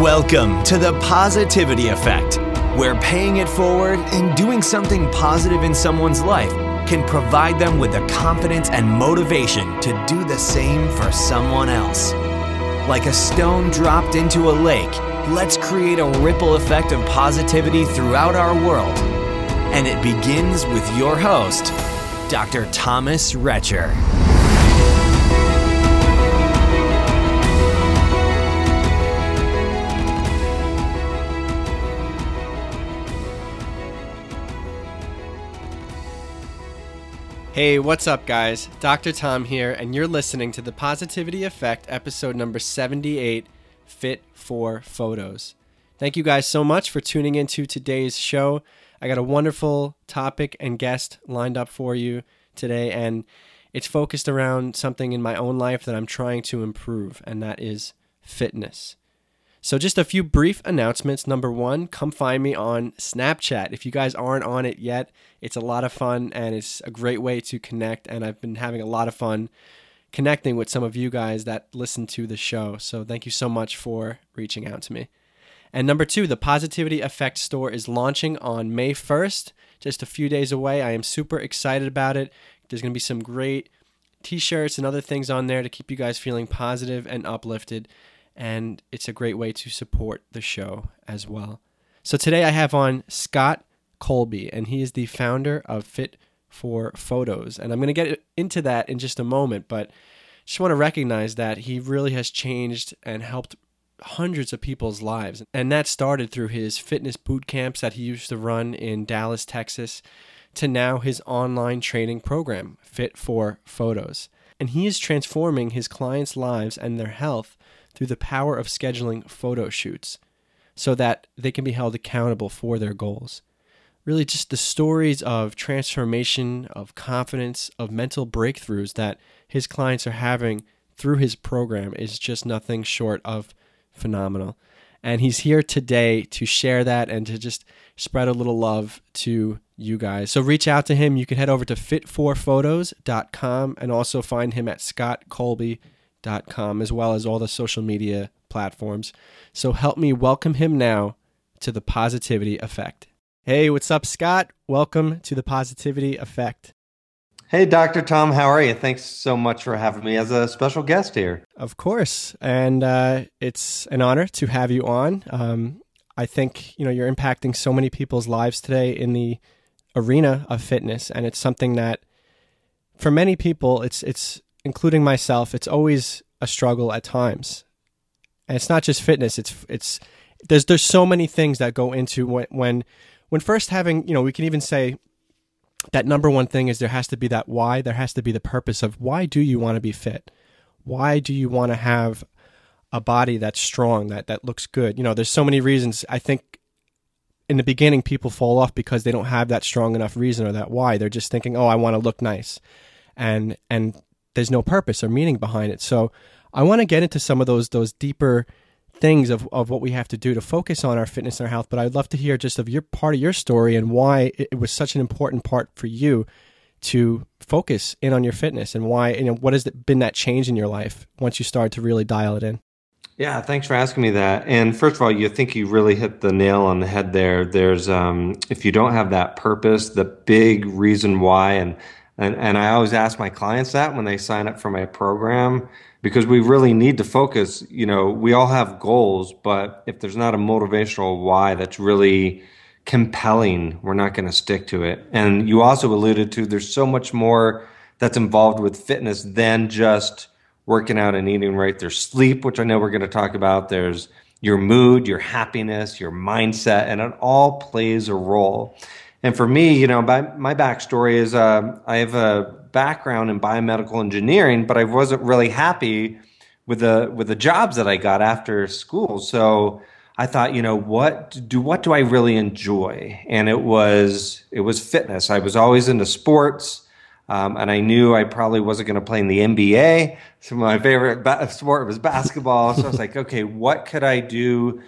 Welcome to the Positivity Effect, where paying it forward and doing something positive in someone's life can provide them with the confidence and motivation to do the same for someone else. Like a stone dropped into a lake, let's create a ripple effect of positivity throughout our world. And it begins with your host, Dr. Thomas Retcher. Hey, what's up, guys? Dr. Tom here, and you're listening to the Positivity Effect, episode number 78 Fit for Photos. Thank you guys so much for tuning into today's show. I got a wonderful topic and guest lined up for you today, and it's focused around something in my own life that I'm trying to improve, and that is fitness. So, just a few brief announcements. Number one, come find me on Snapchat. If you guys aren't on it yet, it's a lot of fun and it's a great way to connect. And I've been having a lot of fun connecting with some of you guys that listen to the show. So, thank you so much for reaching out to me. And number two, the Positivity Effect store is launching on May 1st, just a few days away. I am super excited about it. There's going to be some great t shirts and other things on there to keep you guys feeling positive and uplifted and it's a great way to support the show as well. So today I have on Scott Colby, and he is the founder of Fit for Photos. And I'm going to get into that in just a moment, but just want to recognize that he really has changed and helped hundreds of people's lives. And that started through his fitness boot camps that he used to run in Dallas, Texas, to now his online training program, Fit for Photos. And he is transforming his clients' lives and their health through the power of scheduling photo shoots so that they can be held accountable for their goals. Really, just the stories of transformation, of confidence, of mental breakthroughs that his clients are having through his program is just nothing short of phenomenal. And he's here today to share that and to just spread a little love to you guys. So reach out to him. You can head over to fit4photos.com and also find him at scottcolby.com com, as well as all the social media platforms. So help me welcome him now to the Positivity Effect. Hey, what's up, Scott? Welcome to the Positivity Effect. Hey, Dr. Tom, how are you? Thanks so much for having me as a special guest here. Of course. And uh, it's an honor to have you on. Um, I think, you know, you're impacting so many people's lives today in the arena of fitness. And it's something that for many people, it's, it's including myself, it's always a struggle at times. And it's not just fitness, it's it's there's there's so many things that go into when when when first having, you know, we can even say that number one thing is there has to be that why, there has to be the purpose of why do you want to be fit? Why do you want to have a body that's strong, that that looks good? You know, there's so many reasons. I think in the beginning people fall off because they don't have that strong enough reason or that why. They're just thinking, "Oh, I want to look nice." And and there's no purpose or meaning behind it. So I want to get into some of those those deeper things of, of what we have to do to focus on our fitness and our health. But I'd love to hear just of your part of your story and why it, was such an important part for you to focus in on your fitness and why you know what has been that change in your life once you started to really dial it in. Yeah, thanks for asking me that. And first of all, you think you really hit the nail on the head there. There's um, if you don't have that purpose, the big reason why, and and, and I always ask my clients that when they sign up for my program because we really need to focus. You know, we all have goals, but if there's not a motivational why that's really compelling, we're not going to stick to it. And you also alluded to there's so much more that's involved with fitness than just working out and eating right. There's sleep, which I know we're going to talk about. There's your mood, your happiness, your mindset, and it all plays a role. And for me, you know, my, my backstory is uh, I have a background in biomedical engineering, but I wasn't really happy with the with the jobs that I got after school. So I thought, you know, what do what do I really enjoy? And it was it was fitness. I was always into sports, um, and I knew I probably wasn't going to play in the NBA. So my favorite ba- sport was basketball. So I was like, okay, what could I do?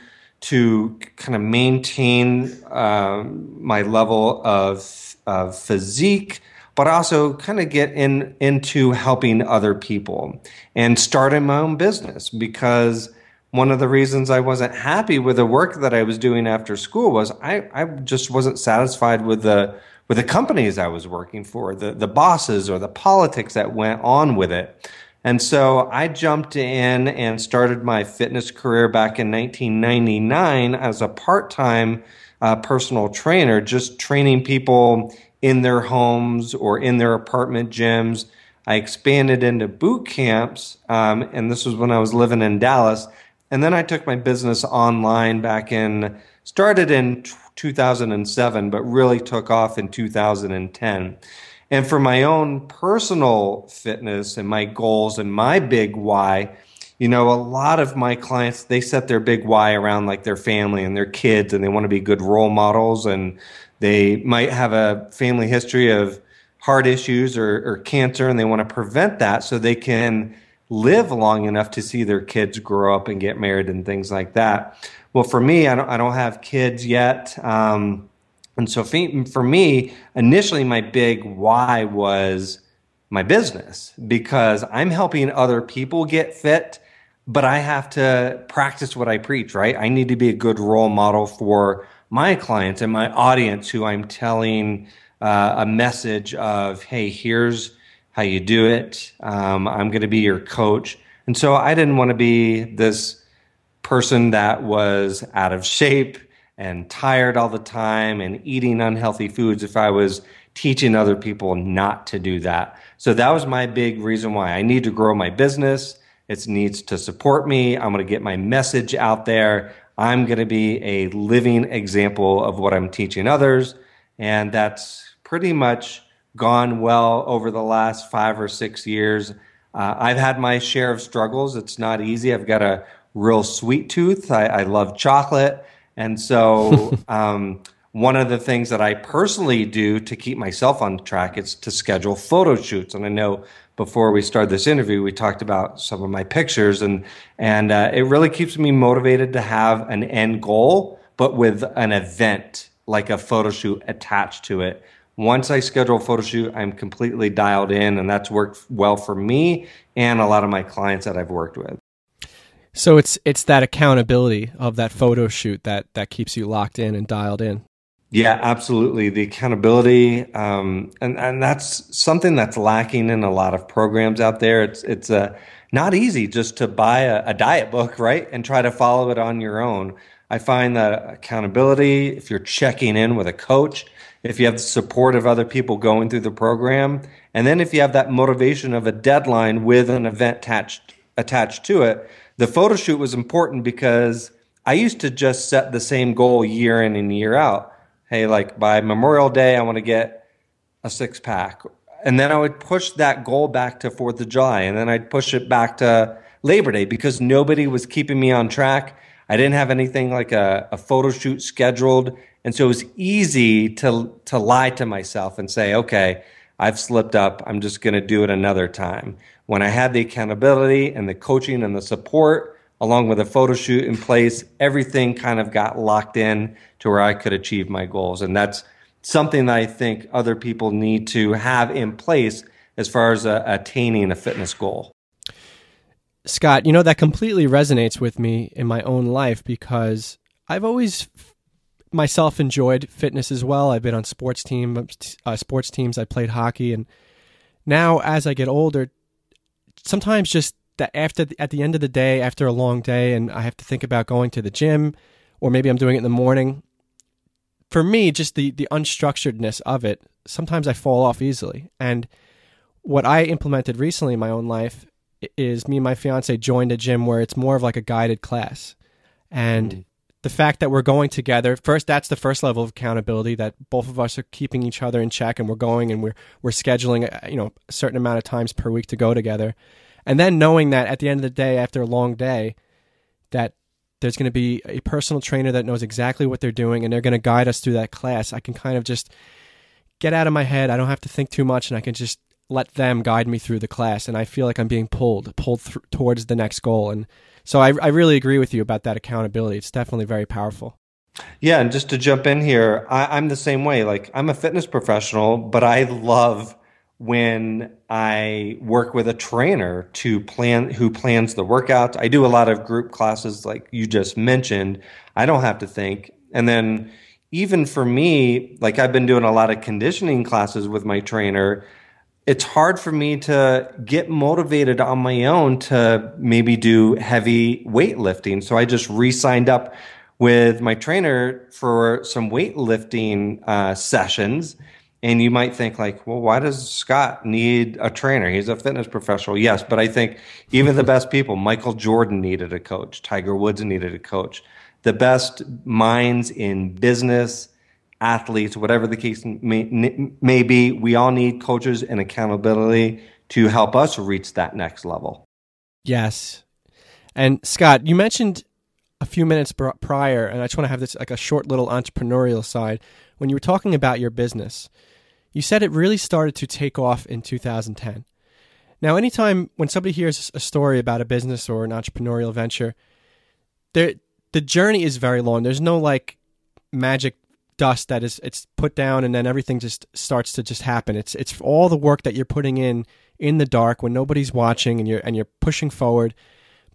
To kind of maintain um, my level of, of physique, but also kind of get in into helping other people and starting my own business because one of the reasons I wasn't happy with the work that I was doing after school was I, I just wasn't satisfied with the with the companies I was working for, the the bosses or the politics that went on with it. And so I jumped in and started my fitness career back in 1999 as a part-time uh, personal trainer, just training people in their homes or in their apartment gyms. I expanded into boot camps, um, and this was when I was living in Dallas. And then I took my business online back in, started in 2007, but really took off in 2010. And for my own personal fitness and my goals and my big why, you know, a lot of my clients, they set their big why around like their family and their kids and they want to be good role models and they might have a family history of heart issues or, or cancer and they want to prevent that so they can live long enough to see their kids grow up and get married and things like that. Well, for me, I don't, I don't have kids yet. Um, and so for me, initially, my big why was my business because I'm helping other people get fit, but I have to practice what I preach, right? I need to be a good role model for my clients and my audience who I'm telling uh, a message of, hey, here's how you do it. Um, I'm going to be your coach. And so I didn't want to be this person that was out of shape and tired all the time and eating unhealthy foods if I was teaching other people not to do that. So that was my big reason why I need to grow my business. It needs to support me. I'm going to get my message out there. I'm going to be a living example of what I'm teaching others. And that's pretty much gone well over the last five or six years. Uh, I've had my share of struggles. It's not easy. I've got a real sweet tooth. I, I love chocolate. And so, um, one of the things that I personally do to keep myself on track is to schedule photo shoots. And I know before we started this interview, we talked about some of my pictures, and and uh, it really keeps me motivated to have an end goal, but with an event like a photo shoot attached to it. Once I schedule a photo shoot, I'm completely dialed in, and that's worked well for me and a lot of my clients that I've worked with. So it's it's that accountability of that photo shoot that that keeps you locked in and dialed in. Yeah, absolutely. The accountability, um, and and that's something that's lacking in a lot of programs out there. It's it's uh, not easy just to buy a, a diet book, right, and try to follow it on your own. I find that accountability, if you're checking in with a coach, if you have the support of other people going through the program, and then if you have that motivation of a deadline with an event attached attached to it, the photo shoot was important because I used to just set the same goal year in and year out. Hey, like by Memorial Day, I want to get a six pack. And then I would push that goal back to 4th of July. And then I'd push it back to Labor Day because nobody was keeping me on track. I didn't have anything like a, a photo shoot scheduled. And so it was easy to, to lie to myself and say, okay, I've slipped up. I'm just going to do it another time. When I had the accountability and the coaching and the support, along with a photo shoot in place, everything kind of got locked in to where I could achieve my goals. And that's something that I think other people need to have in place as far as uh, attaining a fitness goal. Scott, you know, that completely resonates with me in my own life because I've always myself enjoyed fitness as well. I've been on sports team, uh, sports teams. I played hockey, and now as I get older, sometimes just that after at the end of the day, after a long day, and I have to think about going to the gym, or maybe I'm doing it in the morning. For me, just the the unstructuredness of it, sometimes I fall off easily. And what I implemented recently in my own life is me and my fiance joined a gym where it's more of like a guided class, and mm the fact that we're going together first that's the first level of accountability that both of us are keeping each other in check and we're going and we're we're scheduling uh, you know a certain amount of times per week to go together. And then knowing that at the end of the day after a long day that there's going to be a personal trainer that knows exactly what they're doing and they're going to guide us through that class. I can kind of just get out of my head. I don't have to think too much and i can just let them guide me through the class and i feel like i'm being pulled pulled th- towards the next goal. And so I, I really agree with you about that accountability. It's definitely very powerful. Yeah, and just to jump in here, I, I'm the same way. Like I'm a fitness professional, but I love when I work with a trainer to plan who plans the workouts. I do a lot of group classes like you just mentioned. I don't have to think. And then even for me, like I've been doing a lot of conditioning classes with my trainer, it's hard for me to get motivated on my own to maybe do heavy weightlifting. So I just re-signed up with my trainer for some weightlifting uh, sessions and you might think like, well, why does Scott need a trainer? He's a fitness professional. Yes, but I think even the best people, Michael Jordan needed a coach, Tiger Woods needed a coach. The best minds in business, athletes, whatever the case may, may be, we all need coaches and accountability to help us reach that next level. Yes. And Scott, you mentioned a few minutes prior, and I just want to have this like a short little entrepreneurial side. When you were talking about your business, you said it really started to take off in 2010. Now, anytime when somebody hears a story about a business or an entrepreneurial venture, the journey is very long. There's no like magic dust that is it's put down and then everything just starts to just happen. It's it's all the work that you're putting in in the dark when nobody's watching and you're and you're pushing forward.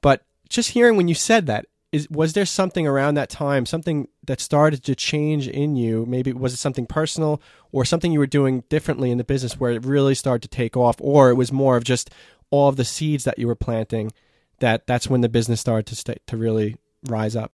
But just hearing when you said that, is was there something around that time something that started to change in you maybe was it something personal or something you were doing differently in the business where it really started to take off or it was more of just all of the seeds that you were planting that that's when the business started to to really rise up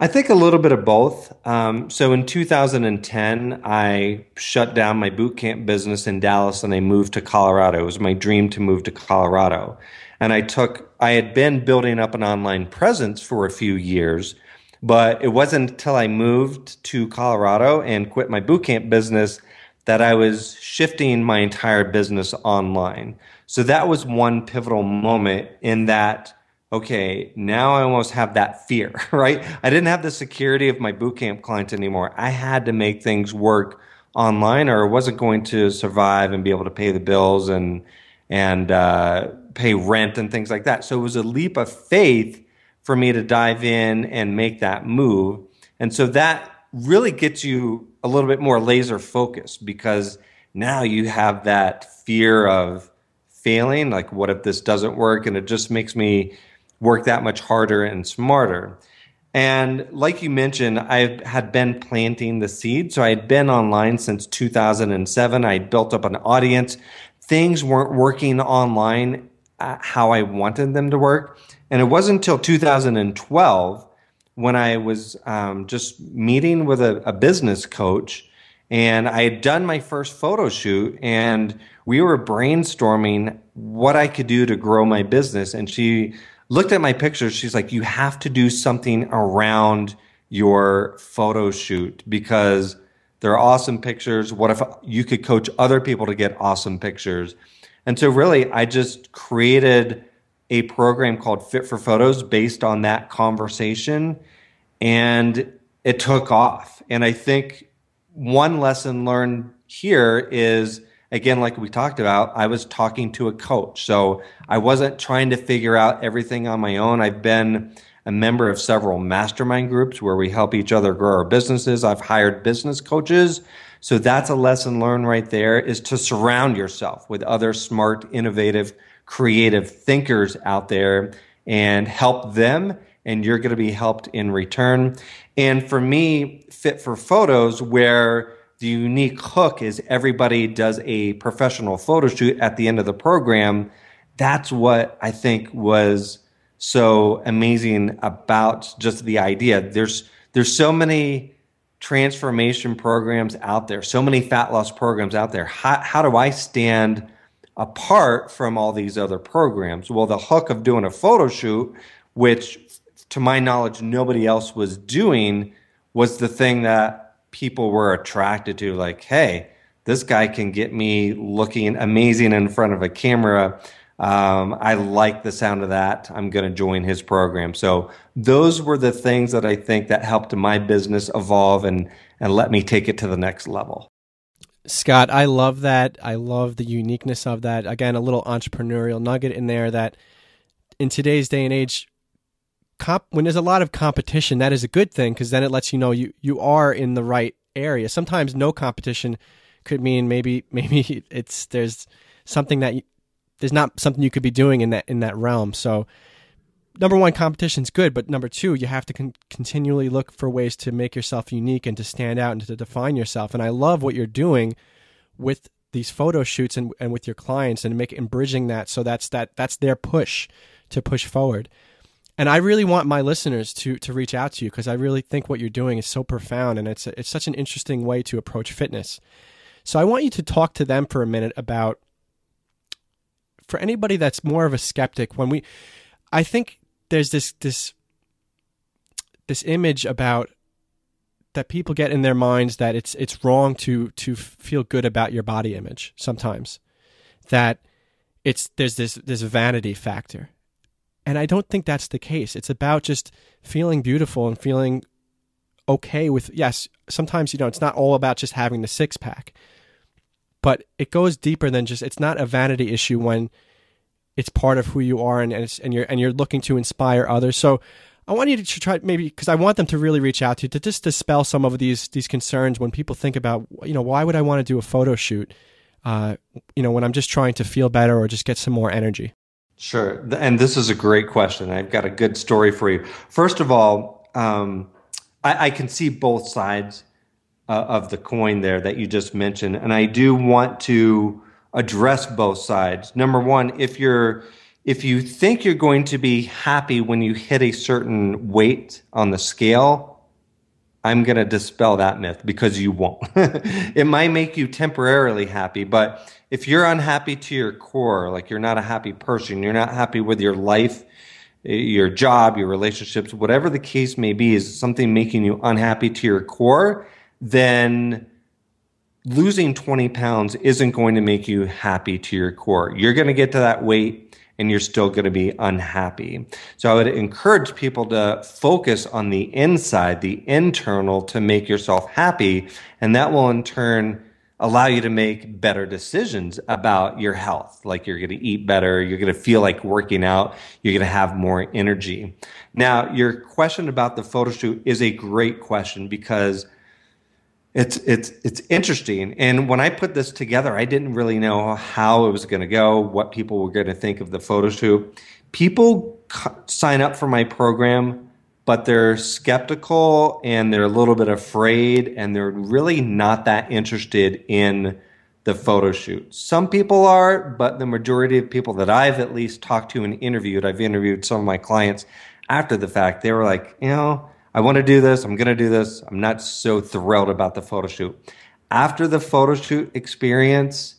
I think a little bit of both. Um, so in 2010, I shut down my boot camp business in Dallas and I moved to Colorado. It was my dream to move to Colorado. And I took, I had been building up an online presence for a few years, but it wasn't until I moved to Colorado and quit my bootcamp business that I was shifting my entire business online. So that was one pivotal moment in that, okay, now I almost have that fear, right? I didn't have the security of my bootcamp clients anymore. I had to make things work online or I wasn't going to survive and be able to pay the bills and, and, uh, pay rent and things like that. So it was a leap of faith for me to dive in and make that move. And so that really gets you a little bit more laser focused because now you have that fear of failing. Like, what if this doesn't work? And it just makes me work that much harder and smarter. And like you mentioned, I had been planting the seed. So I had been online since 2007. I had built up an audience. Things weren't working online how I wanted them to work. And it wasn't until 2012 when I was um, just meeting with a, a, business coach, and I had done my first photo shoot, and we were brainstorming what I could do to grow my business. And she looked at my pictures. She's like, "You have to do something around your photo shoot because." They're awesome pictures. What if you could coach other people to get awesome pictures? And so, really, I just created a program called Fit for Photos based on that conversation, and it took off. And I think one lesson learned here is again, like we talked about, I was talking to a coach. So I wasn't trying to figure out everything on my own. I've been a member of several mastermind groups where we help each other grow our businesses. I've hired business coaches so that's a lesson learned right there is to surround yourself with other smart, innovative, creative thinkers out there and help them and you're going to be helped in return. And for me, Fit for Photos, where the unique hook is everybody does a professional photo shoot at the end of the program. That's what I think was so amazing about just the idea. There's, there's so many transformation programs out there, so many fat loss programs out there. How, how do I stand apart from all these other programs? Well, the hook of doing a photo shoot, which to my knowledge nobody else was doing, was the thing that people were attracted to. Like, hey, this guy can get me looking amazing in front of a camera um, I like the sound of that. I'm going to join his program. So those were the things that I think that helped my business evolve and and let me take it to the next level. Scott, I love that. I love the uniqueness of that. Again, a little entrepreneurial nugget in there that in today's day and age, comp- when there's a lot of competition, that is a good thing because then it lets you know you you are in the right area. Sometimes no competition Could mean maybe maybe it's there's something that you, there's not something you could be doing in that in that realm. So number one, competition's good, but number two, you have to con- continually look for ways to make yourself unique and to stand out and to define yourself. And I love what you're doing with these photo shoots and, and with your clients and make and bridging that so that's that that's their push to push forward. And I really want my listeners to to reach out to you because I really think what you're doing is so profound and it's a, it's such an interesting way to approach fitness. So I want you to talk to them for a minute about for anybody that's more of a skeptic when we I think there's this this this image about that people get in their minds that it's it's wrong to to feel good about your body image sometimes that it's there's this this vanity factor and i don't think that's the case it's about just feeling beautiful and feeling okay with yes sometimes you know it's not all about just having the six pack but it goes deeper than just it's not a vanity issue when it's part of who you are and and, and you're and you're looking to inspire others. So I want you to try maybe because I want them to really reach out to you to just dispel some of these these concerns when people think about you know why would I want to do a photo shoot, uh, you know when I'm just trying to feel better or just get some more energy. Sure, and this is a great question. I've got a good story for you. First of all, um, I, I, can see both sides uh, of the coin there that you just mentioned, and I do want to address both sides. Number one, if you're if you think you're going to be happy when you hit a certain weight on the scale, I'm going to dispel that myth because you won't. it might make you temporarily happy, but if you're unhappy to your core, like you're not a happy person, you're not happy with your life, eh, your job, your relationships, whatever the case may be, is something making you unhappy to your core, then losing 20 pounds isn't going to make you happy to your core. You're going to get to that weight and you're still going to be unhappy. So I would encourage people to focus on the inside, the internal to make yourself happy. And that will in turn allow you to make better decisions about your health. Like you're going to eat better. You're going to feel like working out. You're going to have more energy. Now, your question about the photo shoot is a great question because it's it's it's interesting. And when I put this together, I didn't really know how it was going to go, what people were going to think of the photo shoot. People sign up for my program, but they're skeptical and they're a little bit afraid, and they're really not that interested in the photo shoot. Some people are, but the majority of people that I've at least talked to and interviewed, I've interviewed some of my clients after the fact, they were like, you know I want to do this. I'm going to do this. I'm not so thrilled about the photo shoot. After the photo shoot experience,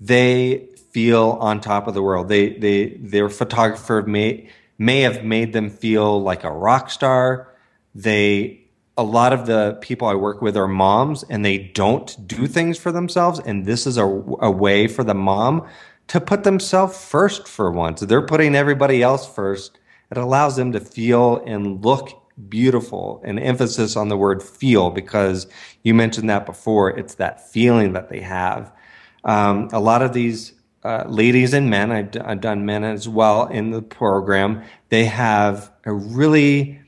they feel on top of the world. They, they, their photographer may, may have made them feel like a rock star. They, a lot of the people I work with are moms and they don't do things for themselves. And this is a, a way for the mom to put themselves first for once. They're putting everybody else first. It allows them to feel and look beautiful an emphasis on the word feel because you mentioned that before. It's that feeling that they have. Um, a lot of these uh, ladies and men I've, d- I've done men as well in the program they have a really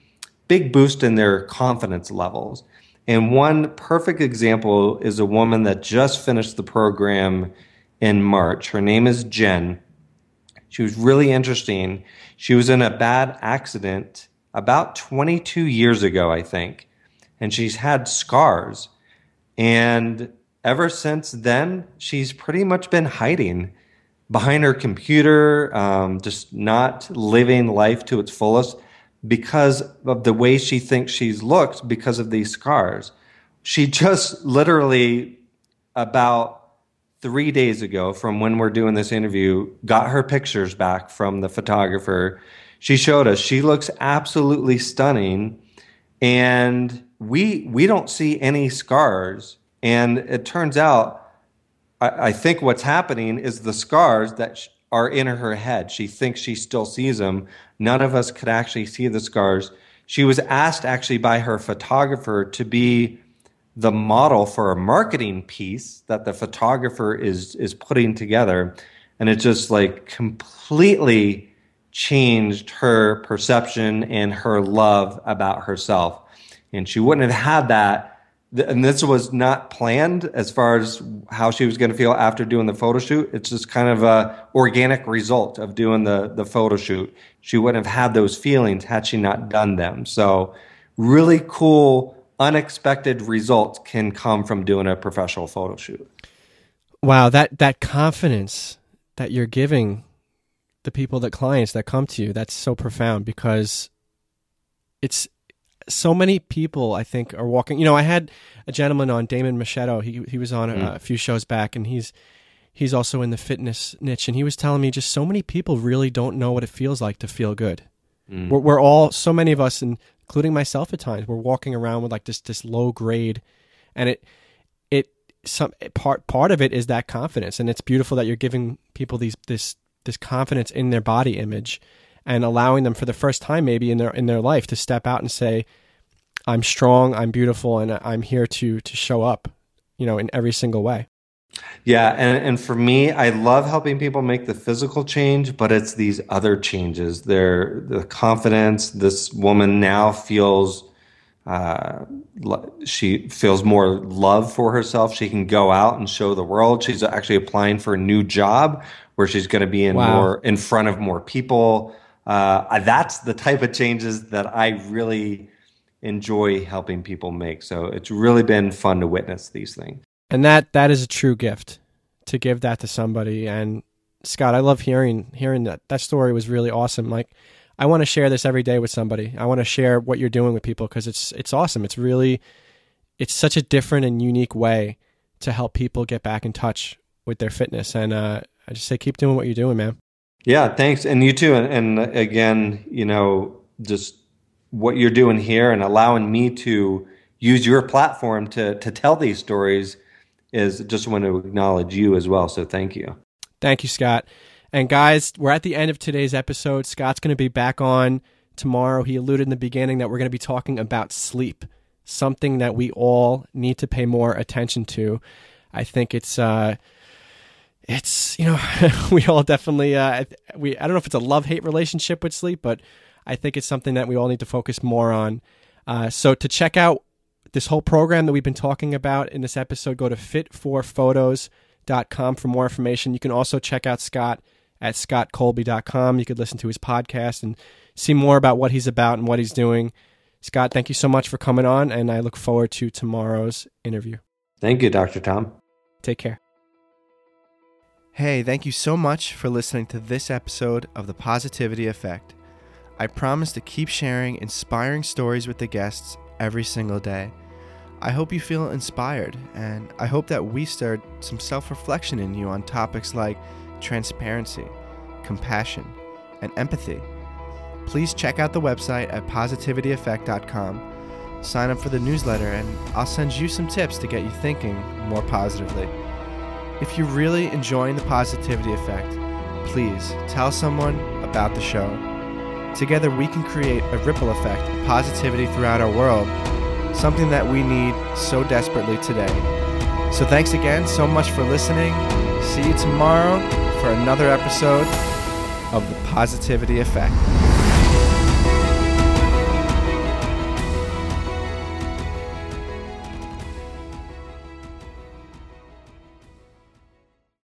big boost in their confidence levels. And one perfect example is a woman that just finished the program in march. Her name is jen. She was really interesting. She was in a bad accident about 22 years ago, I think. And she's had scars. And ever since then, she's pretty much been hiding behind her computer, um, just not living life to its fullest because of the way she thinks she's looked because of these scars. She just literally, about three days ago from when we're doing this interview, got her pictures back from the photographer. She showed us. She looks absolutely stunning. And we we don't see any scars. And it turns out i, I think what's happening is the scars that sh- are in her head. She thinks she still sees them. None of us could actually see the scars. She was asked actually by her photographer to be the model for a marketing piece that the photographer is is putting together and it just like completely changed her perception and her love about herself. And she wouldn't have had that and this was not planned as far as how she was going to feel after doing the photo shoot. It's just kind of a organic result of doing the the photo shoot. She wouldn't have had those feelings had she not done them. So, really cool, unexpected results can come from doing a professional photo shoot. Wow, that that confidence that you're giving the people the clients that come to you, that's so profound because it's so many people I think are walking. You know, I had a gentleman on Damon Machado. He he was on a, mm. a, few shows back, and he's he's also in the fitness niche, and he was telling me just so many people really don't know what it feels like to feel good. Mm. We're, we're all so many of us, including myself at times, we're walking around with like this this low grade, and it it some part part of it is that confidence, and it's beautiful that you're giving people these this this confidence in their body image and allowing them for the first time maybe in their in their life to step out and say I'm strong, I'm beautiful and I'm here to to show up, you know, in every single way. Yeah, and and for me, I love helping people make the physical change, but it's these other changes. Their the confidence. This woman now feels uh, she feels more love for herself. She can go out and show the world. She's actually applying for a new job where she's going to be in wow. more in front of more people uh, that's the type of changes that I really enjoy helping people make. So it's really been fun to witness these things. And that that is a true gift to give that to somebody. And Scott, I love hearing hearing that. That story was really awesome. Like I want to share this every day with somebody. I want to share what you're doing with people because it's it's awesome. It's really it's such a different and unique way to help people get back in touch with their fitness. And uh, I just say keep doing what you're doing, man. Yeah, thanks. And you too. And, and again, you know, just what you're doing here and allowing me to use your platform to to tell these stories is just want to acknowledge you as well. So thank you. Thank you, Scott. And guys, we're at the end of today's episode. Scott's going to be back on tomorrow. He alluded in the beginning that we're going to be talking about sleep, something that we all need to pay more attention to. I think it's uh, it's you know we all definitely uh, we I don't know if it's a love hate relationship with sleep, but I think it's something that we all need to focus more on. Uh, so to check out this whole program that we've been talking about in this episode, go to fit4photos.com for more information. You can also check out Scott at scottcolby.com. You could listen to his podcast and see more about what he's about and what he's doing. Scott, thank you so much for coming on, and I look forward to tomorrow's interview. Thank you, Dr. Tom. Take care. Hey, thank you so much for listening to this episode of The Positivity Effect. I promise to keep sharing inspiring stories with the guests every single day. I hope you feel inspired, and I hope that we stirred some self reflection in you on topics like transparency, compassion, and empathy. Please check out the website at positivityeffect.com, sign up for the newsletter, and I'll send you some tips to get you thinking more positively. If you're really enjoying the positivity effect, please tell someone about the show. Together, we can create a ripple effect of positivity throughout our world, something that we need so desperately today. So, thanks again so much for listening. See you tomorrow for another episode of the Positivity Effect.